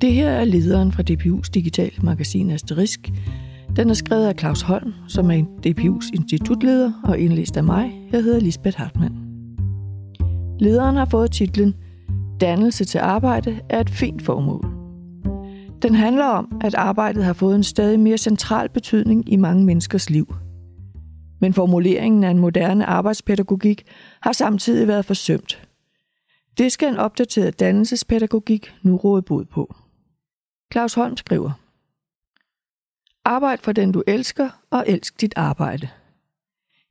Det her er lederen fra DPU's digitale magasin Asterisk. Den er skrevet af Claus Holm, som er en DPU's institutleder og indlæst af mig. Jeg hedder Lisbeth Hartmann. Lederen har fået titlen Dannelse til arbejde er et fint formål. Den handler om, at arbejdet har fået en stadig mere central betydning i mange menneskers liv. Men formuleringen af en moderne arbejdspædagogik har samtidig været forsømt. Det skal en opdateret dannelsespædagogik nu råde bod på. Claus Holm skriver, Arbejd for den du elsker, og elsk dit arbejde.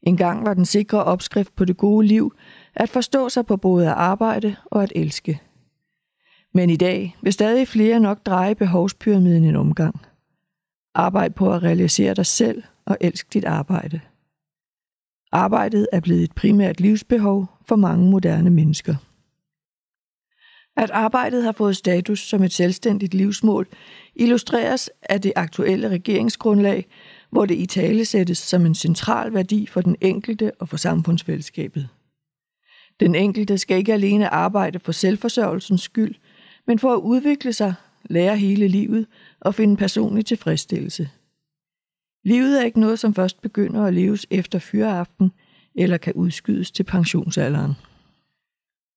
En gang var den sikre opskrift på det gode liv at forstå sig på både at arbejde og at elske. Men i dag vil stadig flere nok dreje behovspyramiden en omgang. Arbejd på at realisere dig selv og elsk dit arbejde. Arbejdet er blevet et primært livsbehov for mange moderne mennesker. At arbejdet har fået status som et selvstændigt livsmål, illustreres af det aktuelle regeringsgrundlag, hvor det i tale sættes som en central værdi for den enkelte og for samfundsfællesskabet. Den enkelte skal ikke alene arbejde for selvforsørgelsens skyld, men for at udvikle sig, lære hele livet og finde personlig tilfredsstillelse. Livet er ikke noget, som først begynder at leves efter fyreaften eller kan udskydes til pensionsalderen.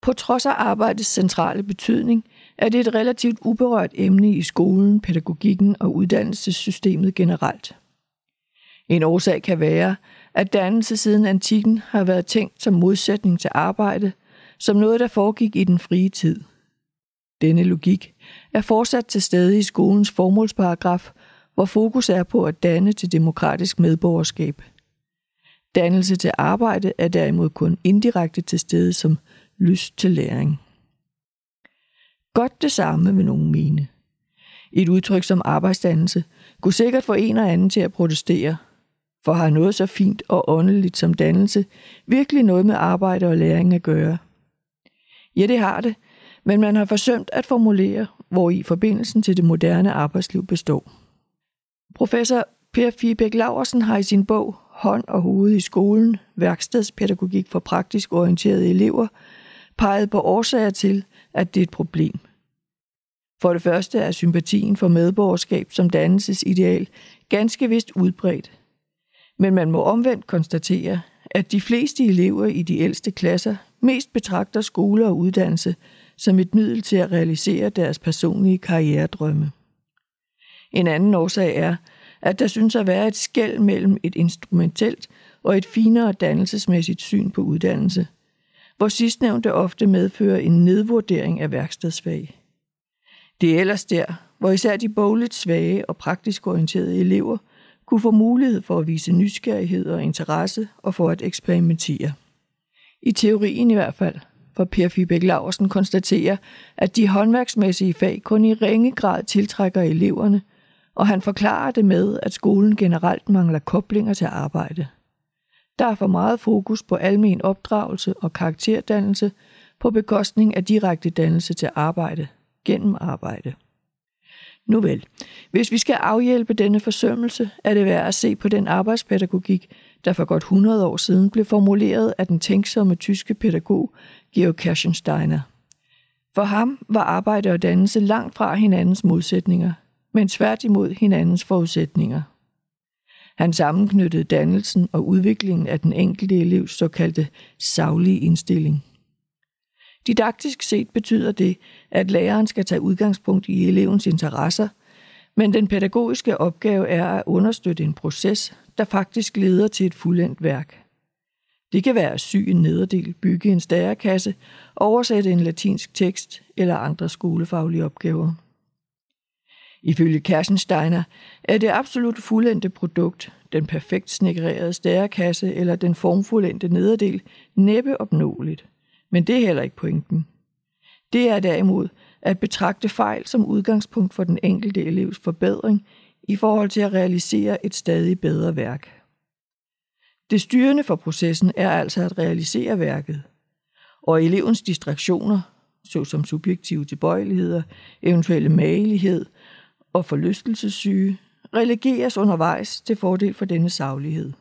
På trods af arbejdets centrale betydning, er det et relativt uberørt emne i skolen, pædagogikken og uddannelsessystemet generelt. En årsag kan være, at dannelse siden antikken har været tænkt som modsætning til arbejde, som noget, der foregik i den frie tid. Denne logik er fortsat til stede i skolens formålsparagraf, hvor fokus er på at danne til demokratisk medborgerskab. Dannelse til arbejde er derimod kun indirekte til stede som lyst til læring. Godt det samme vil nogen mene. Et udtryk som arbejdsdannelse kunne sikkert få en og anden til at protestere, for har noget så fint og åndeligt som dannelse virkelig noget med arbejde og læring at gøre? Ja, det har det, men man har forsømt at formulere, hvor i forbindelsen til det moderne arbejdsliv består. Professor Per Fibæk Laversen har i sin bog Hånd og hoved i skolen, værkstedspædagogik for praktisk orienterede elever, peget på årsager til, at det er et problem. For det første er sympatien for medborgerskab som dannelsesideal ganske vist udbredt. Men man må omvendt konstatere, at de fleste elever i de ældste klasser mest betragter skole og uddannelse som et middel til at realisere deres personlige karrieredrømme. En anden årsag er, at der synes at være et skæld mellem et instrumentelt og et finere dannelsesmæssigt syn på uddannelse, hvor sidstnævnte ofte medfører en nedvurdering af værkstedsfag. Det er ellers der, hvor især de bogligt svage og praktisk orienterede elever kunne få mulighed for at vise nysgerrighed og interesse og for at eksperimentere. I teorien i hvert fald, for Per Fibæk Laversen konstaterer, at de håndværksmæssige fag kun i ringe grad tiltrækker eleverne, og han forklarer det med, at skolen generelt mangler koblinger til arbejde. Der er for meget fokus på almen opdragelse og karakterdannelse på bekostning af direkte dannelse til arbejde gennem arbejde. Nu vel, hvis vi skal afhjælpe denne forsømmelse, er det værd at se på den arbejdspædagogik, der for godt 100 år siden blev formuleret af den tænksomme tyske pædagog Georg Kerschensteiner. For ham var arbejde og dannelse langt fra hinandens modsætninger, men tværtimod hinandens forudsætninger. Han sammenknyttede dannelsen og udviklingen af den enkelte elevs såkaldte savlige indstilling. Didaktisk set betyder det, at læreren skal tage udgangspunkt i elevens interesser, men den pædagogiske opgave er at understøtte en proces, der faktisk leder til et fuldendt værk. Det kan være at sy en nederdel, bygge en stærkasse, oversætte en latinsk tekst eller andre skolefaglige opgaver. Ifølge Kersensteiner er det absolut fuldendte produkt, den perfekt snekrerede stærkasse eller den formfuldendte nederdel, næppe opnåeligt. Men det er heller ikke pointen. Det er derimod at betragte fejl som udgangspunkt for den enkelte elevs forbedring i forhold til at realisere et stadig bedre værk. Det styrende for processen er altså at realisere værket, og elevens distraktioner, såsom subjektive tilbøjeligheder, eventuelle magelighed og forlystelsessyge, relegeres undervejs til fordel for denne saglighed.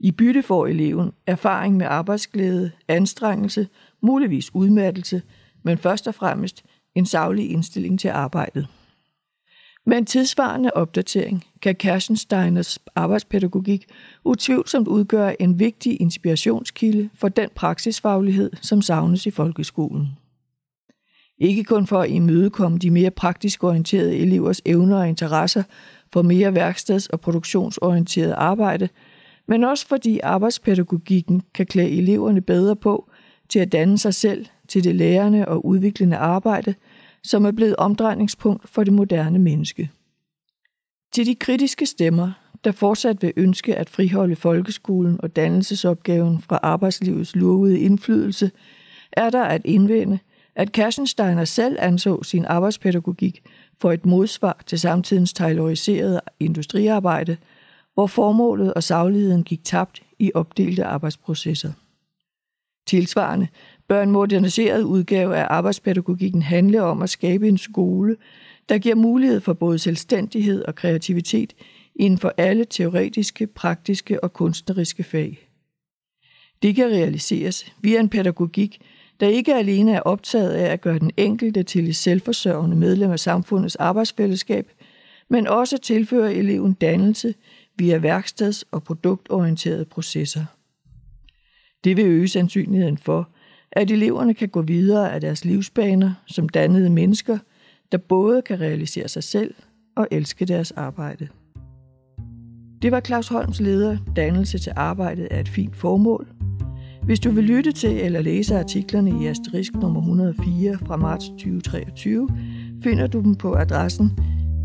I bytte får eleven erfaring med arbejdsglæde, anstrengelse, muligvis udmattelse, men først og fremmest en savlig indstilling til arbejdet. Med en tidsvarende opdatering kan Kersensteiners arbejdspædagogik utvivlsomt udgøre en vigtig inspirationskilde for den praksisfaglighed, som savnes i folkeskolen. Ikke kun for at imødekomme de mere praktisk orienterede elevers evner og interesser for mere værksteds- og produktionsorienteret arbejde, men også fordi arbejdspædagogikken kan klæde eleverne bedre på til at danne sig selv til det lærende og udviklende arbejde, som er blevet omdrejningspunkt for det moderne menneske. Til de kritiske stemmer, der fortsat vil ønske at friholde folkeskolen og dannelsesopgaven fra arbejdslivets lurvede indflydelse, er der at indvende, at Kersensteiner selv anså sin arbejdspædagogik for et modsvar til samtidens tayloriserede industriarbejde, hvor formålet og sagligheden gik tabt i opdelte arbejdsprocesser. Tilsvarende bør en moderniseret udgave af arbejdspædagogikken handle om at skabe en skole, der giver mulighed for både selvstændighed og kreativitet inden for alle teoretiske, praktiske og kunstneriske fag. Det kan realiseres via en pædagogik, der ikke alene er optaget af at gøre den enkelte til et selvforsørgende medlem af samfundets arbejdsfællesskab, men også tilføre eleven dannelse via værksteds- og produktorienterede processer. Det vil øge sandsynligheden for, at eleverne kan gå videre af deres livsbaner som dannede mennesker, der både kan realisere sig selv og elske deres arbejde. Det var Claus Holms leder, Dannelse til arbejdet er et fint formål. Hvis du vil lytte til eller læse artiklerne i Asterisk nummer 104 fra marts 2023, finder du dem på adressen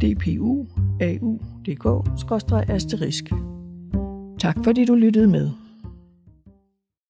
dpu.au.dk-asterisk. Tak fordi du lyttede med.